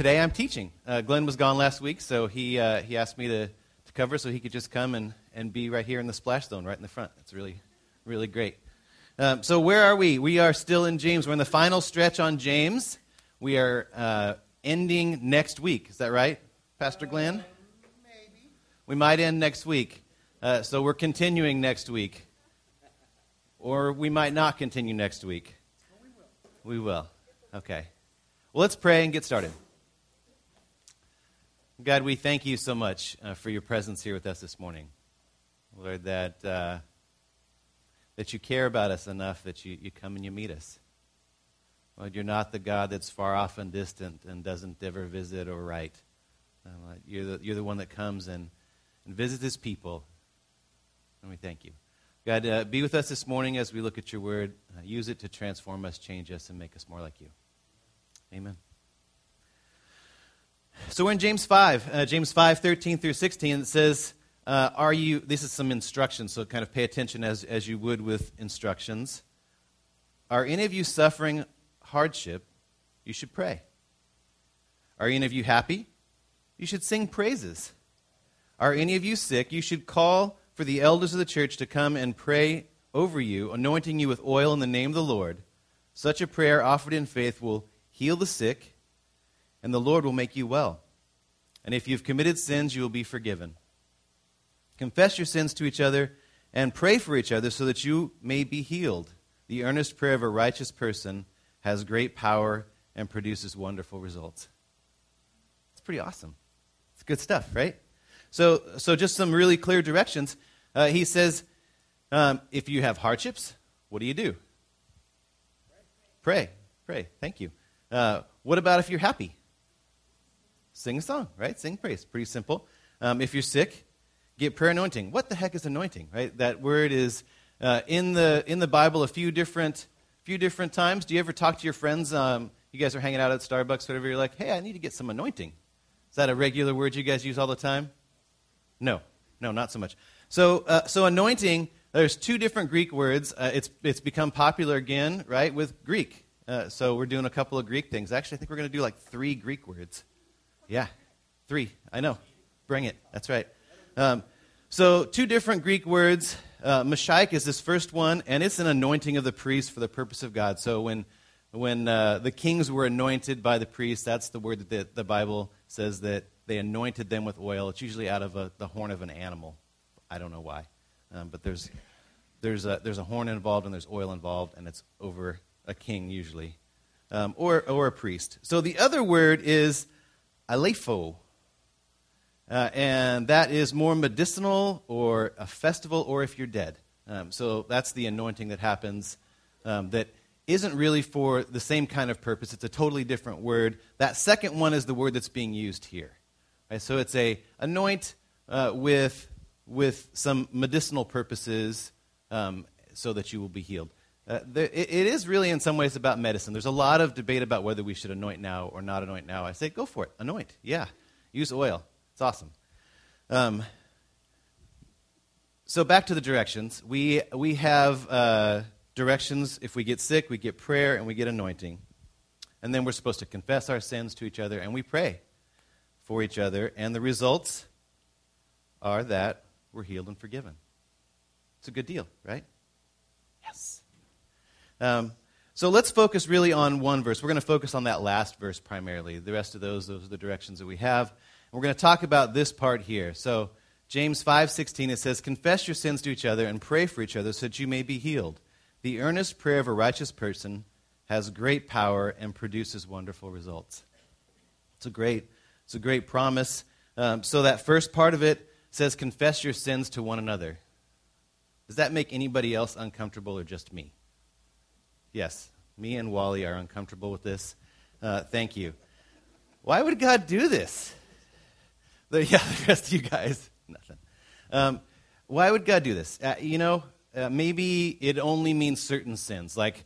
today I'm teaching. Uh, Glenn was gone last week, so he, uh, he asked me to, to cover so he could just come and, and be right here in the splash zone, right in the front. It's really, really great. Um, so, where are we? We are still in James. We're in the final stretch on James. We are uh, ending next week. Is that right, Pastor Glenn? Maybe. We might end next week. Uh, so, we're continuing next week. Or we might not continue next week. we will. We will. Okay. Well, let's pray and get started. God, we thank you so much uh, for your presence here with us this morning. Lord, that, uh, that you care about us enough that you, you come and you meet us. Lord, you're not the God that's far off and distant and doesn't ever visit or write. Uh, you're, the, you're the one that comes and, and visits his people. And we thank you. God, uh, be with us this morning as we look at your word. Uh, use it to transform us, change us, and make us more like you. Amen. So we're in James 5, uh, James 5, 13 through 16. It says, uh, Are you, this is some instructions, so kind of pay attention as, as you would with instructions. Are any of you suffering hardship? You should pray. Are any of you happy? You should sing praises. Are any of you sick? You should call for the elders of the church to come and pray over you, anointing you with oil in the name of the Lord. Such a prayer offered in faith will heal the sick, and the Lord will make you well. And if you've committed sins, you will be forgiven. Confess your sins to each other and pray for each other so that you may be healed. The earnest prayer of a righteous person has great power and produces wonderful results. It's pretty awesome. It's good stuff, right? So, so just some really clear directions. Uh, he says, um, if you have hardships, what do you do? Pray. Pray. Thank you. Uh, what about if you're happy? Sing a song, right? Sing praise. Pretty simple. Um, if you're sick, get prayer anointing. What the heck is anointing, right? That word is uh, in the in the Bible a few different few different times. Do you ever talk to your friends? Um, you guys are hanging out at Starbucks, whatever. You're like, hey, I need to get some anointing. Is that a regular word you guys use all the time? No, no, not so much. So, uh, so anointing. There's two different Greek words. Uh, it's it's become popular again, right, with Greek. Uh, so we're doing a couple of Greek things. Actually, I think we're going to do like three Greek words. Yeah, three. I know. Bring it. That's right. Um, so two different Greek words. Uh, Mashiach is this first one, and it's an anointing of the priest for the purpose of God. So when when uh, the kings were anointed by the priest, that's the word that the, the Bible says that they anointed them with oil. It's usually out of a, the horn of an animal. I don't know why, um, but there's there's a, there's a horn involved and there's oil involved, and it's over a king usually, um, or or a priest. So the other word is aleipho, uh, and that is more medicinal or a festival, or if you're dead. Um, so that's the anointing that happens um, that isn't really for the same kind of purpose. It's a totally different word. That second one is the word that's being used here. Right? So it's a anoint uh, with with some medicinal purposes um, so that you will be healed. Uh, there, it, it is really, in some ways, about medicine. There's a lot of debate about whether we should anoint now or not anoint now. I say, go for it. Anoint. Yeah. Use oil. It's awesome. Um, so, back to the directions. We, we have uh, directions. If we get sick, we get prayer and we get anointing. And then we're supposed to confess our sins to each other and we pray for each other. And the results are that we're healed and forgiven. It's a good deal, right? Um, so let's focus really on one verse. We're going to focus on that last verse primarily. The rest of those, those are the directions that we have. And we're going to talk about this part here. So James 5:16 it says, "Confess your sins to each other and pray for each other so that you may be healed. The earnest prayer of a righteous person has great power and produces wonderful results." It's a great, it's a great promise. Um, so that first part of it says, "Confess your sins to one another." Does that make anybody else uncomfortable or just me? Yes, me and Wally are uncomfortable with this. Uh, thank you. Why would God do this? The, yeah, the rest of you guys, nothing. Um, why would God do this? Uh, you know, uh, maybe it only means certain sins, like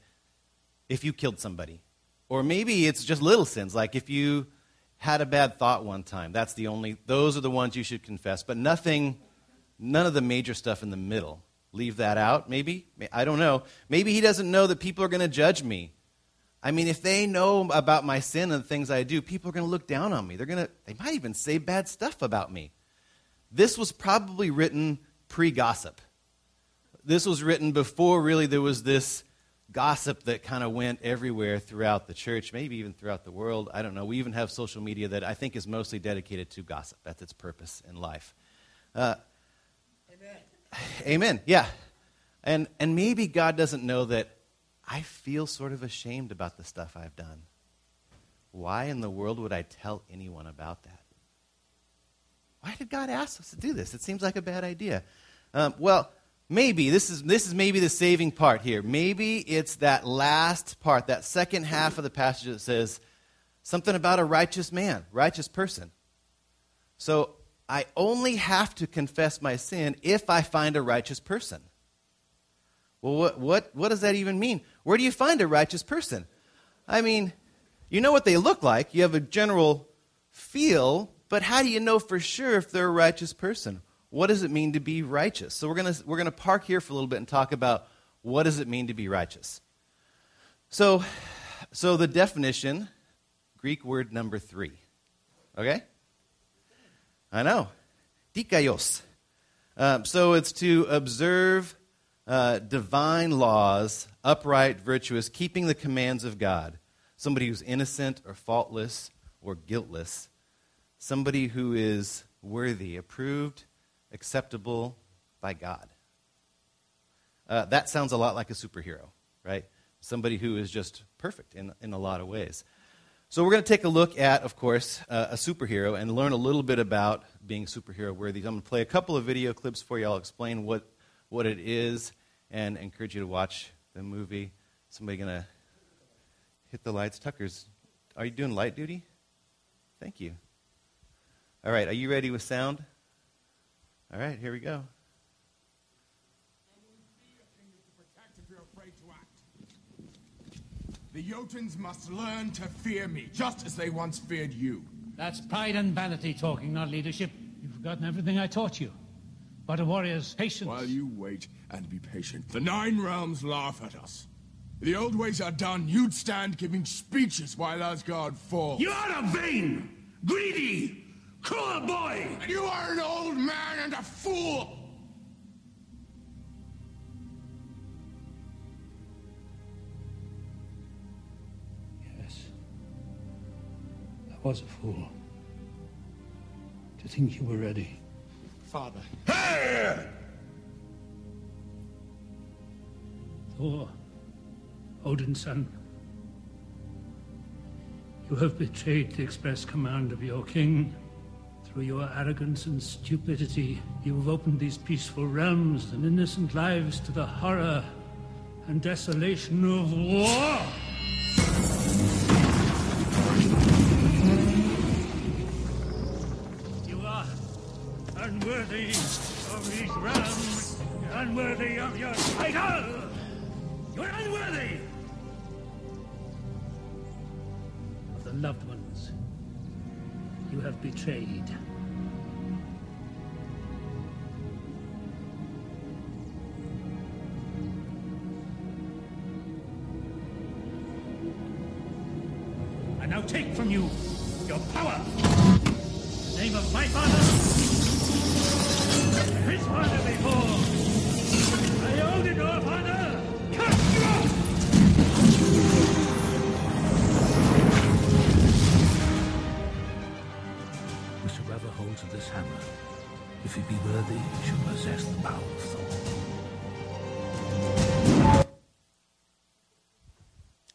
if you killed somebody. Or maybe it's just little sins, like if you had a bad thought one time. That's the only, those are the ones you should confess, but nothing, none of the major stuff in the middle leave that out, maybe? I don't know. Maybe he doesn't know that people are going to judge me. I mean, if they know about my sin and the things I do, people are going to look down on me. They're going to, they might even say bad stuff about me. This was probably written pre gossip. This was written before really there was this gossip that kind of went everywhere throughout the church, maybe even throughout the world. I don't know. We even have social media that I think is mostly dedicated to gossip. That's its purpose in life. Uh, amen. Yeah. And, and maybe God doesn't know that I feel sort of ashamed about the stuff I've done. Why in the world would I tell anyone about that? Why did God ask us to do this? It seems like a bad idea. Um, well, maybe this is this is maybe the saving part here. Maybe it's that last part, that second half of the passage that says something about a righteous man, righteous person. So I only have to confess my sin if I find a righteous person. Well, what, what, what does that even mean? Where do you find a righteous person? I mean, you know what they look like, you have a general feel, but how do you know for sure if they're a righteous person? What does it mean to be righteous? So we're going we're going to park here for a little bit and talk about what does it mean to be righteous. So, so the definition, Greek word number three. Okay? I know. Dikaios. Um, so it's to observe uh, divine laws, upright, virtuous, keeping the commands of God. Somebody who's innocent or faultless or guiltless. Somebody who is worthy, approved, acceptable by God. Uh, that sounds a lot like a superhero, right? Somebody who is just perfect in, in a lot of ways. So, we're going to take a look at, of course, uh, a superhero and learn a little bit about being superhero worthy. I'm going to play a couple of video clips for you. I'll explain what what it is and encourage you to watch the movie. Somebody gonna hit the lights. Tucker's, are you doing light duty? Thank you. All right, are you ready with sound? All right, here we go. The Jotuns must learn to fear me, just as they once feared you. That's pride and vanity talking, not leadership. You've forgotten everything I taught you. But a warrior's patience. While you wait and be patient, the Nine Realms laugh at us. The old ways are done. You'd stand giving speeches while Asgard falls. You are a vain, greedy, cruel boy! And you are an old man and a fool! Was a fool. To think you were ready. Father. Thor, Odin's son, you have betrayed the express command of your king. Through your arrogance and stupidity, you have opened these peaceful realms and innocent lives to the horror and desolation of war. Unworthy of your title. You're unworthy of the loved ones you have betrayed. I now take from you your power. In the name of my father,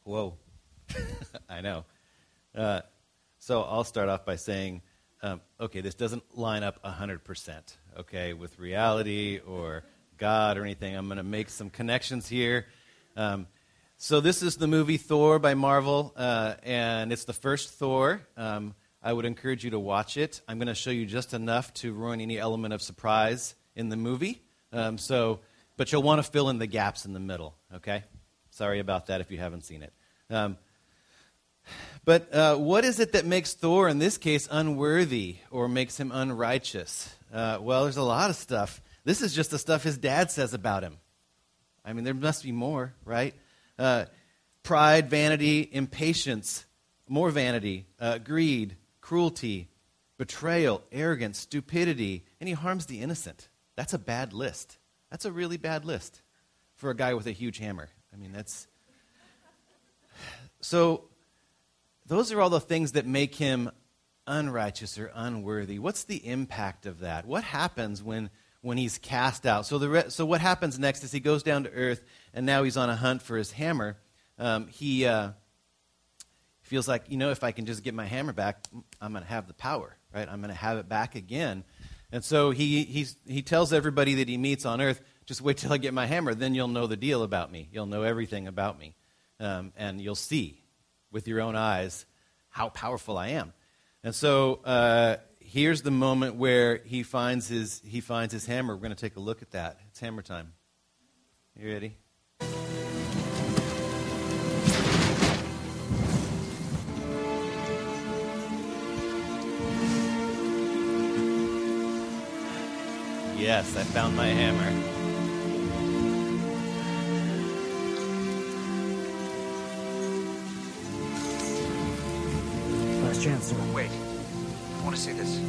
Whoa. I know. Uh, so I'll start off by saying, um, okay, this doesn't line up 100%, okay, with reality or God or anything. I'm going to make some connections here. Um, so this is the movie Thor by Marvel, uh, and it's the first Thor. Um, I would encourage you to watch it. I'm going to show you just enough to ruin any element of surprise in the movie. Um, so, but you'll want to fill in the gaps in the middle, okay? Sorry about that if you haven't seen it. Um, but uh, what is it that makes Thor, in this case, unworthy or makes him unrighteous? Uh, well, there's a lot of stuff. This is just the stuff his dad says about him. I mean, there must be more, right? Uh, pride, vanity, impatience, more vanity, uh, greed, cruelty, betrayal, arrogance, stupidity, and he harms the innocent. That's a bad list. That's a really bad list for a guy with a huge hammer. I mean, that's. So, those are all the things that make him unrighteous or unworthy. What's the impact of that? What happens when, when he's cast out? So, the re- so, what happens next is he goes down to earth, and now he's on a hunt for his hammer. Um, he uh, feels like, you know, if I can just get my hammer back, I'm going to have the power, right? I'm going to have it back again. And so he, he's, he tells everybody that he meets on earth, just wait till I get my hammer, then you'll know the deal about me. You'll know everything about me. Um, and you'll see with your own eyes how powerful I am. And so uh, here's the moment where he finds his, he finds his hammer. We're going to take a look at that. It's hammer time. You ready? Yes, I found my hammer. Wait. I want to see this.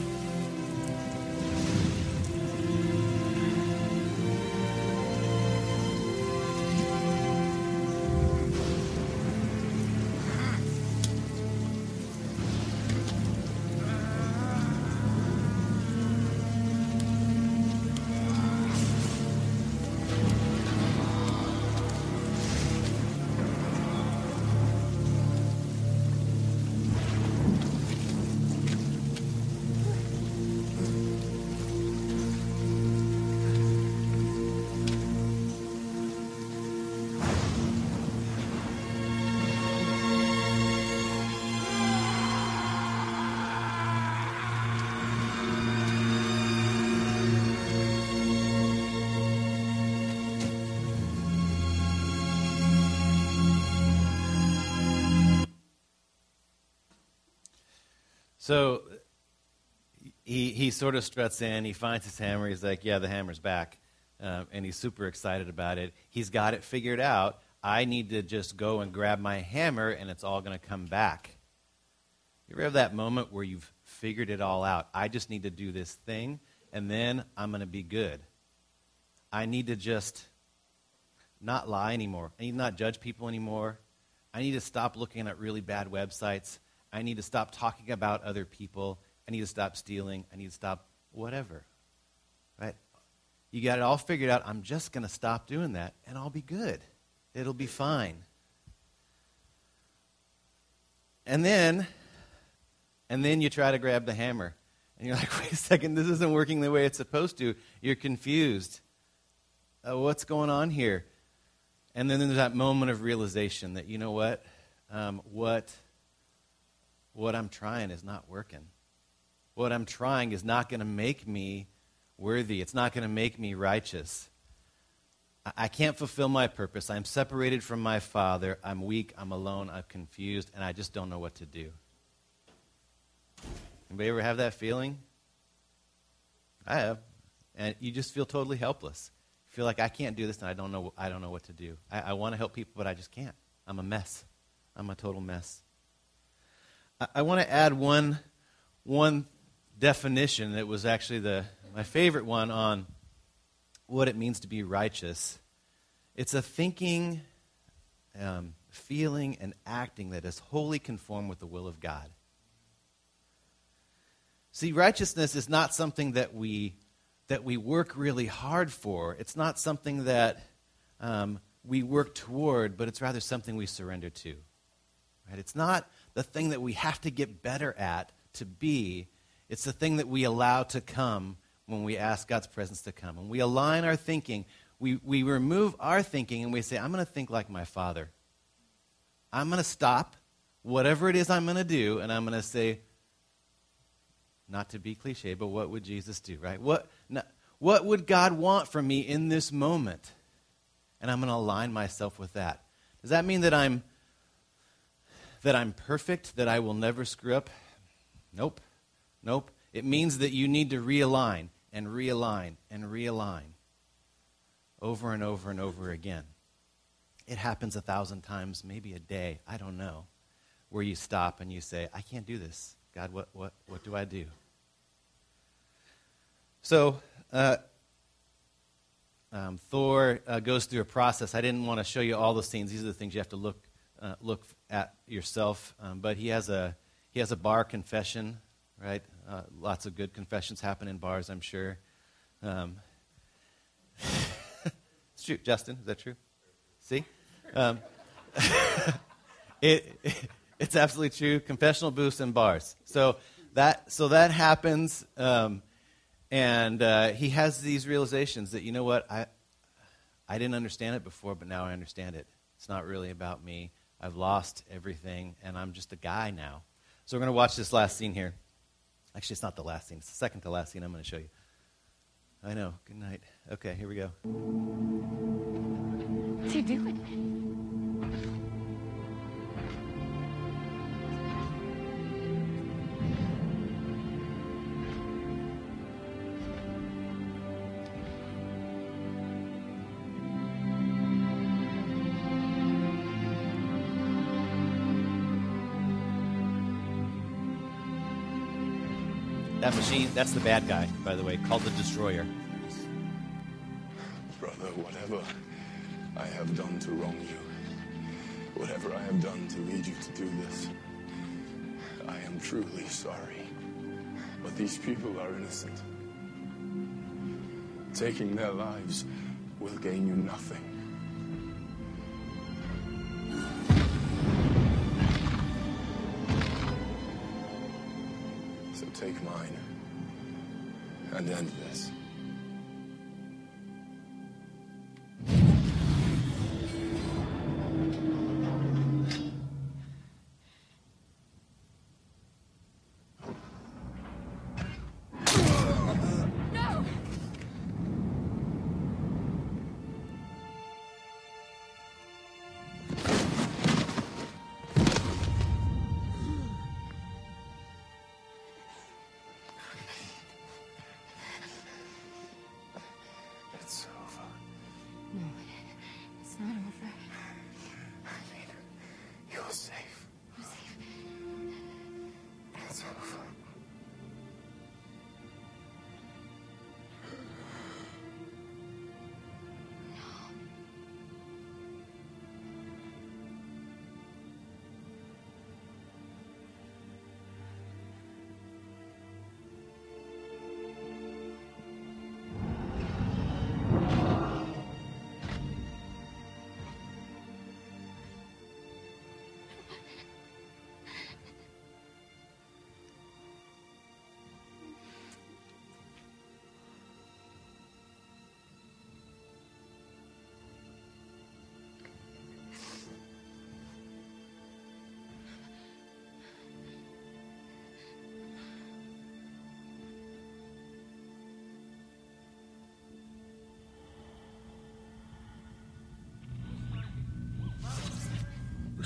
So he, he sort of struts in. He finds his hammer. He's like, Yeah, the hammer's back. Um, and he's super excited about it. He's got it figured out. I need to just go and grab my hammer, and it's all going to come back. You ever have that moment where you've figured it all out? I just need to do this thing, and then I'm going to be good. I need to just not lie anymore. I need not judge people anymore. I need to stop looking at really bad websites. I need to stop talking about other people. I need to stop stealing. I need to stop whatever. Right? You got it all figured out. I'm just going to stop doing that, and I'll be good. It'll be fine. And then, and then you try to grab the hammer. And you're like, wait a second, this isn't working the way it's supposed to. You're confused. Uh, what's going on here? And then there's that moment of realization that, you know what? Um, what? What I'm trying is not working. What I'm trying is not going to make me worthy. It's not going to make me righteous. I can't fulfill my purpose. I'm separated from my Father. I'm weak. I'm alone. I'm confused. And I just don't know what to do. Anybody ever have that feeling? I have. And you just feel totally helpless. You feel like I can't do this and I don't know, I don't know what to do. I, I want to help people, but I just can't. I'm a mess. I'm a total mess. I, I want to add one, one definition that was actually the, my favorite one on what it means to be righteous. It's a thinking, um, feeling, and acting that is wholly conformed with the will of God. See, righteousness is not something that we that we work really hard for. It's not something that um, we work toward, but it's rather something we surrender to. Right? It's not the thing that we have to get better at to be. It's the thing that we allow to come when we ask God's presence to come. When we align our thinking, we, we remove our thinking and we say, I'm going to think like my Father. I'm going to stop whatever it is I'm going to do, and I'm going to say, not to be cliche, but what would Jesus do, right? What, not, what would God want from me in this moment? And I'm going to align myself with that. Does that mean that I'm that I'm perfect, that I will never screw up? Nope. Nope. It means that you need to realign and realign and realign over and over and over again. it happens a thousand times, maybe a day, I don't know, where you stop and you say, I can't do this. God, what, what, what do I do? So, uh, um, Thor uh, goes through a process. I didn't want to show you all the scenes. These are the things you have to look, uh, look at yourself. Um, but he has, a, he has a bar confession, right? Uh, lots of good confessions happen in bars, I'm sure. Um, it's true. Justin, is that true? See? Um, it, it, it's absolutely true. Confessional booths and bars. So that, so that happens. Um, and uh, he has these realizations that, you know what, I, I didn't understand it before, but now I understand it. It's not really about me. I've lost everything, and I'm just a guy now. So we're going to watch this last scene here. Actually, it's not the last scene, it's the second to last scene I'm going to show you. I know. Good night. Okay, here we go. What's he doing? That machine, that's the bad guy, by the way, called the Destroyer. Brother, whatever I have done to wrong you, whatever I have done to lead you to do this, I am truly sorry. But these people are innocent. Taking their lives will gain you nothing. Take mine and end this.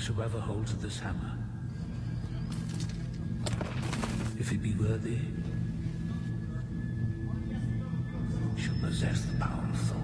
Whosoever holds this hammer, if he be worthy, shall possess the power of Thor.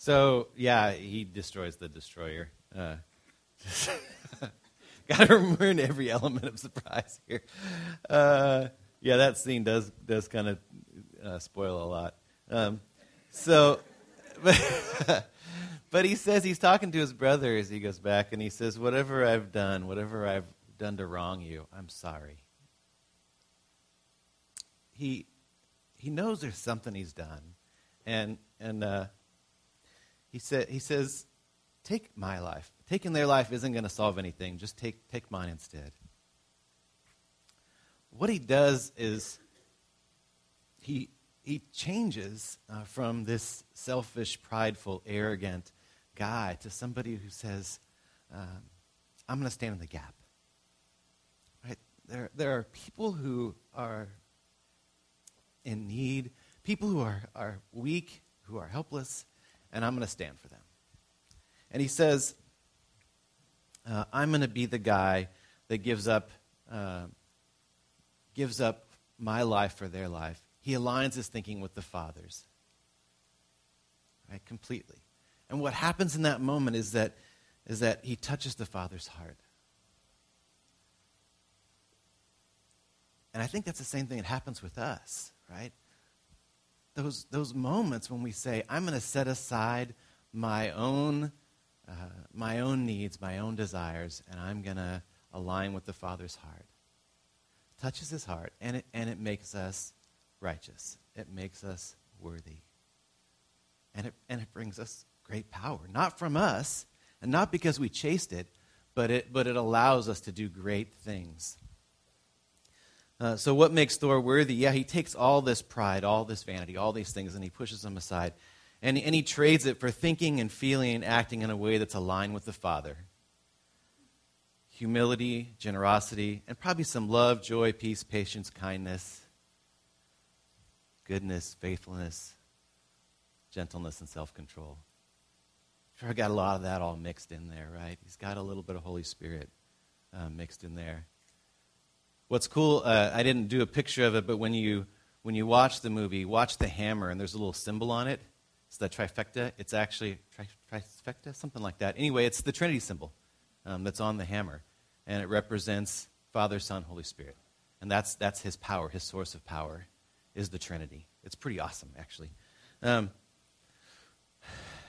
So, yeah, he destroys the destroyer. Uh, Got to ruin every element of surprise here. Uh, yeah, that scene does does kind of uh, spoil a lot. Um, so, but, but he says he's talking to his brother as he goes back, and he says, Whatever I've done, whatever I've done to wrong you, I'm sorry. He, he knows there's something he's done. And, and uh, he, said, he says, Take my life. Taking their life isn't going to solve anything. Just take, take mine instead. What he does is he, he changes uh, from this selfish, prideful, arrogant guy to somebody who says, um, I'm going to stand in the gap. Right? There, there are people who are in need, people who are, are weak, who are helpless, and I'm going to stand for them. And he says, uh, I'm going to be the guy that gives up, uh, gives up my life for their life. He aligns his thinking with the Father's, right, completely. And what happens in that moment is that, is that he touches the Father's heart. And I think that's the same thing that happens with us, right? Those, those moments when we say, I'm going to set aside my own uh, my own needs, my own desires, and I'm going to align with the Father's heart. Touches his heart, and it, and it makes us righteous. It makes us worthy. And it, and it brings us great power. Not from us, and not because we chased it, but it, but it allows us to do great things. Uh, so, what makes Thor worthy? Yeah, he takes all this pride, all this vanity, all these things, and he pushes them aside. And, and he trades it for thinking and feeling and acting in a way that's aligned with the Father. Humility, generosity, and probably some love, joy, peace, patience, kindness, goodness, faithfulness, gentleness, and self control. Sure, I got a lot of that all mixed in there, right? He's got a little bit of Holy Spirit uh, mixed in there. What's cool, uh, I didn't do a picture of it, but when you, when you watch the movie, watch the hammer, and there's a little symbol on it. It's the trifecta. It's actually tri- trifecta, something like that. Anyway, it's the Trinity symbol um, that's on the hammer, and it represents Father, Son, Holy Spirit, and that's that's His power. His source of power is the Trinity. It's pretty awesome, actually. Um,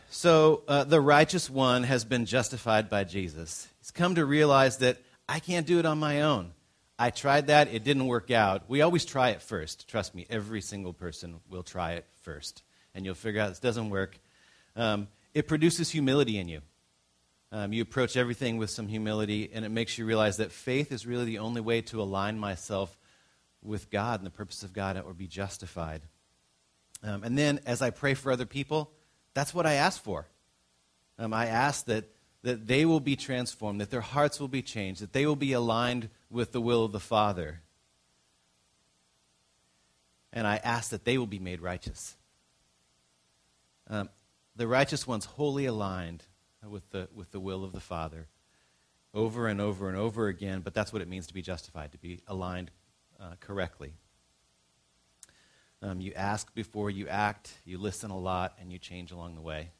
so uh, the righteous one has been justified by Jesus. He's come to realize that I can't do it on my own. I tried that, it didn't work out. We always try it first. Trust me, every single person will try it first and you'll figure out this doesn't work. Um, it produces humility in you. Um, you approach everything with some humility, and it makes you realize that faith is really the only way to align myself with God and the purpose of God or be justified. Um, and then, as I pray for other people, that's what I ask for. Um, I ask that, that they will be transformed, that their hearts will be changed, that they will be aligned with the will of the Father. And I ask that they will be made righteous. Um, the righteous one's wholly aligned with the, with the will of the Father over and over and over again, but that's what it means to be justified, to be aligned uh, correctly. Um, you ask before you act, you listen a lot, and you change along the way.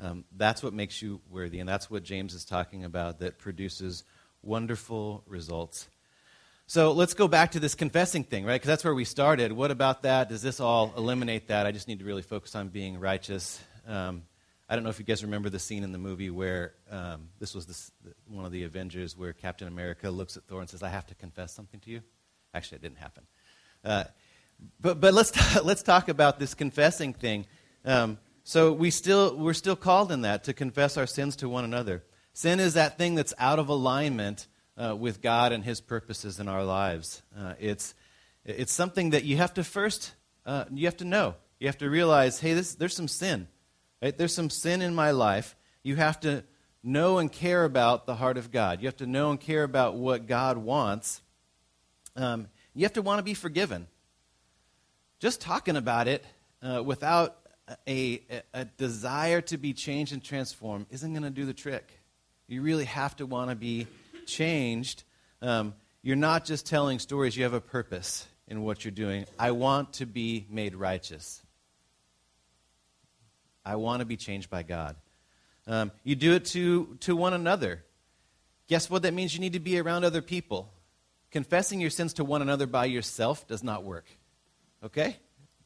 Um, that's what makes you worthy, and that's what James is talking about that produces wonderful results so let's go back to this confessing thing, right? Because that's where we started. What about that? Does this all eliminate that? I just need to really focus on being righteous. Um, I don't know if you guys remember the scene in the movie where um, this was this, one of the Avengers where Captain America looks at Thor and says, I have to confess something to you. Actually, it didn't happen. Uh, but but let's, t- let's talk about this confessing thing. Um, so we still, we're still called in that to confess our sins to one another. Sin is that thing that's out of alignment uh, with God and His purposes in our lives. Uh, it's, it's something that you have to first, uh, you have to know. You have to realize, hey, this, there's some sin. Right? There's some sin in my life. You have to know and care about the heart of God. You have to know and care about what God wants. Um, you have to want to be forgiven. Just talking about it uh, without a, a, desire to be changed and transformed isn't going to do the trick. You really have to want to be changed, um, you're not just telling stories, you have a purpose in what you're doing. I want to be made righteous. I want to be changed by God. Um, you do it to, to one another. Guess what? That means you need to be around other people. Confessing your sins to one another by yourself does not work. Okay?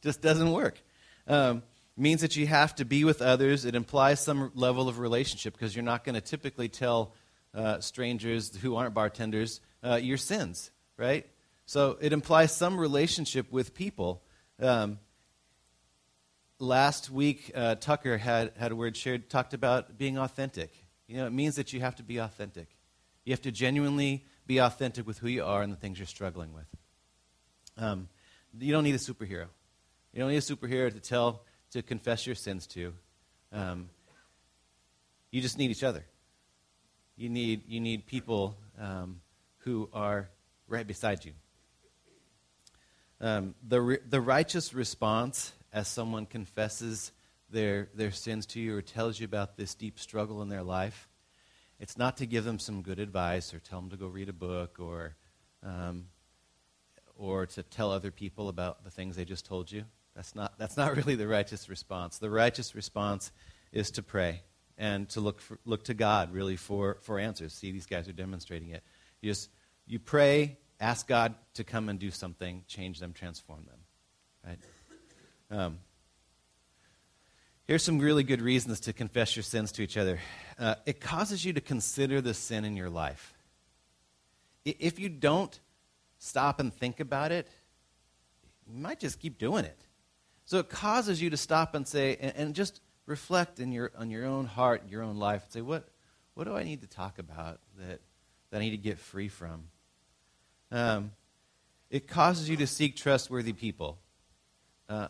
just doesn't work. Um, means that you have to be with others. It implies some level of relationship because you're not going to typically tell uh, strangers who aren't bartenders uh, your sins, right? So it implies some relationship with people. Um, last week, uh, Tucker had, had a word shared, talked about being authentic. You know, it means that you have to be authentic. You have to genuinely be authentic with who you are and the things you're struggling with. Um, you don't need a superhero. You don't need a superhero to tell, to confess your sins to. Um, you just need each other. You need, you need people um, who are right beside you. Um, the, the righteous response as someone confesses their, their sins to you or tells you about this deep struggle in their life, it's not to give them some good advice or tell them to go read a book or, um, or to tell other people about the things they just told you. That's not, that's not really the righteous response. The righteous response is to pray and to look, for, look to God really for, for answers. See, these guys are demonstrating it. You just you pray, ask God to come and do something, change them, transform them. Right? Um, here's some really good reasons to confess your sins to each other. Uh, it causes you to consider the sin in your life. If you don't stop and think about it, you might just keep doing it. So it causes you to stop and say, and, and just reflect in your, on your own heart, your own life, and say, what, what do I need to talk about that, that I need to get free from? Um, it causes you to seek trustworthy people. Uh,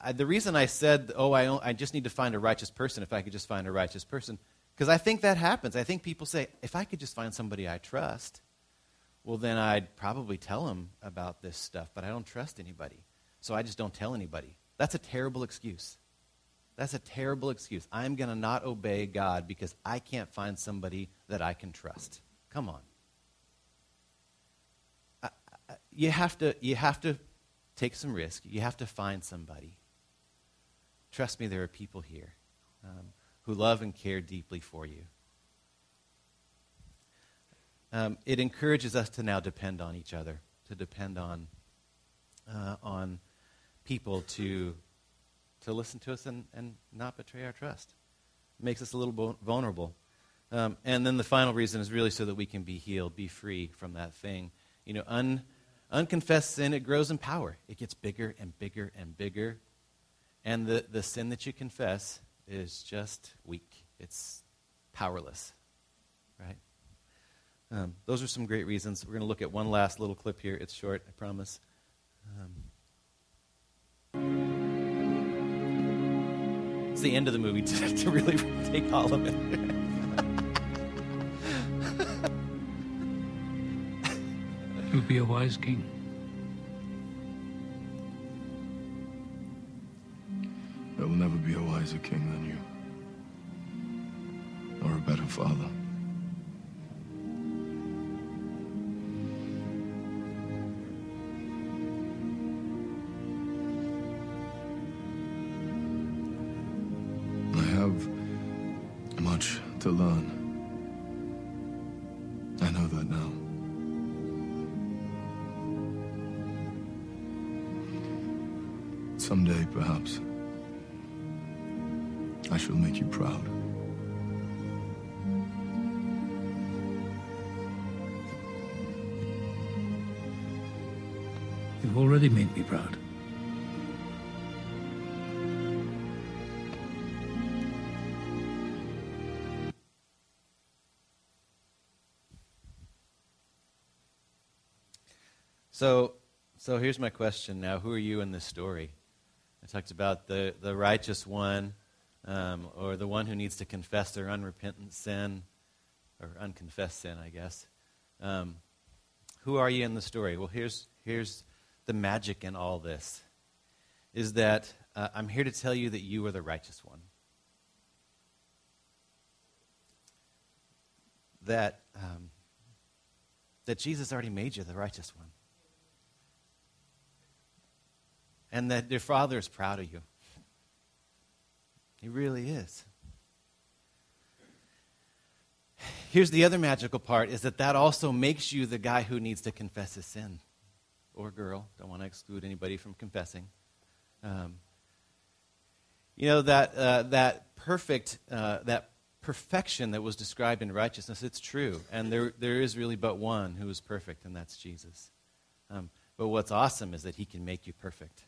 I, the reason I said, oh, I, I just need to find a righteous person if I could just find a righteous person, because I think that happens. I think people say, if I could just find somebody I trust, well, then I'd probably tell them about this stuff, but I don't trust anybody. So I just don't tell anybody. That's a terrible excuse. That's a terrible excuse. I'm going to not obey God because I can't find somebody that I can trust. Come on. I, I, you, have to, you have to take some risk. You have to find somebody. Trust me, there are people here um, who love and care deeply for you. Um, it encourages us to now depend on each other, to depend on, uh, on people to to listen to us and, and not betray our trust. It makes us a little vulnerable. Um, and then the final reason is really so that we can be healed, be free from that thing. You know, un, unconfessed sin, it grows in power. It gets bigger and bigger and bigger. And the, the sin that you confess is just weak, it's powerless. Right? Um, those are some great reasons. We're going to look at one last little clip here. It's short, I promise. Um, it's the end of the movie to, to really take all of it. You'll be a wise king. There will never be a wiser king than you, or a better father. You've made me proud. So, so here's my question now. Who are you in this story? I talked about the, the righteous one, um, or the one who needs to confess their unrepentant sin, or unconfessed sin, I guess. Um, who are you in the story? Well, here's, here's the magic in all this is that uh, I'm here to tell you that you are the righteous one. That, um, that Jesus already made you the righteous one. and that your father is proud of you. He really is. Here's the other magical part is that that also makes you the guy who needs to confess his sin or girl. Don't want to exclude anybody from confessing. Um, you know that uh, that perfect uh, that perfection that was described in righteousness. It's true, and there there is really but one who is perfect, and that's Jesus. Um, but what's awesome is that He can make you perfect,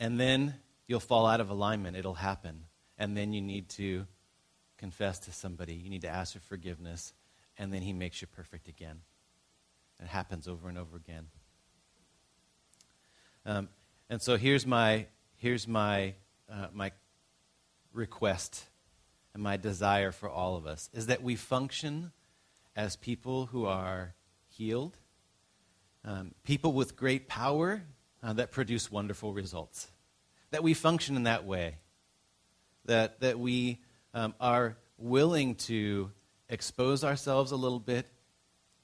and then you'll fall out of alignment. It'll happen, and then you need to confess to somebody. You need to ask for forgiveness, and then He makes you perfect again. It happens over and over again. Um, and so here's my here's my uh, my request and my desire for all of us is that we function as people who are healed, um, people with great power uh, that produce wonderful results. That we function in that way. That that we um, are willing to expose ourselves a little bit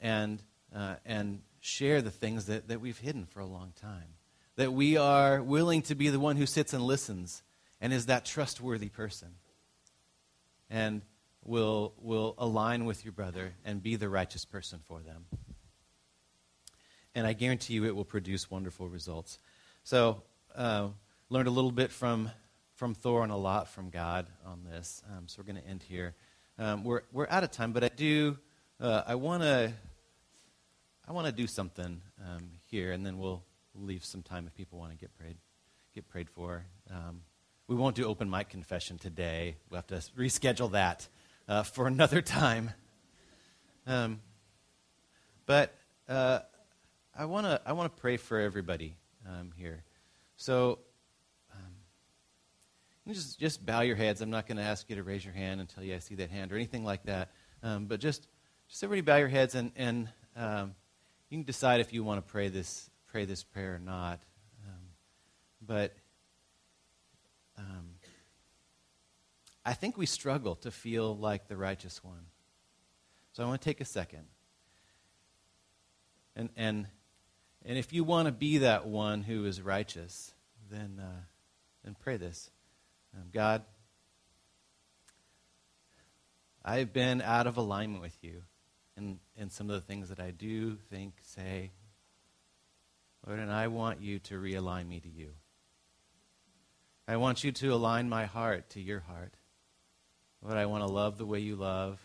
and uh, and share the things that, that we've hidden for a long time. That we are willing to be the one who sits and listens and is that trustworthy person. And will, will align with your brother and be the righteous person for them. And I guarantee you it will produce wonderful results. So, uh, learned a little bit from, from Thor and a lot from God on this. Um, so, we're going to end here. Um, we're, we're out of time, but I do, uh, I want to. I want to do something um, here, and then we'll leave some time if people want to get prayed, get prayed for. Um, we won't do open mic confession today. We'll have to reschedule that uh, for another time. Um, but uh, I want to I want to pray for everybody um, here. So um, just just bow your heads. I'm not going to ask you to raise your hand until you see that hand or anything like that. Um, but just just everybody bow your heads and and um, you can decide if you want to pray this pray this prayer or not. Um, but um, I think we struggle to feel like the righteous one. So I want to take a second. And, and, and if you want to be that one who is righteous, then, uh, then pray this um, God, I've been out of alignment with you in, in some of the things that I do, think, say. Lord, and I want you to realign me to you. I want you to align my heart to your heart. Lord, I want to love the way you love.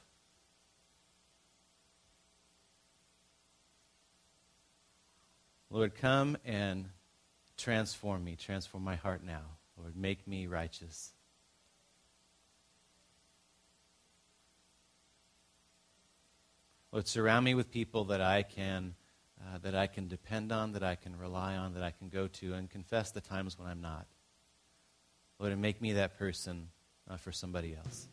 Lord, come and transform me. Transform my heart now. Lord, make me righteous. Lord, surround me with people that I can uh, that I can depend on, that I can rely on, that I can go to, and confess the times when I'm not. Lord, and make me that person uh, for somebody else.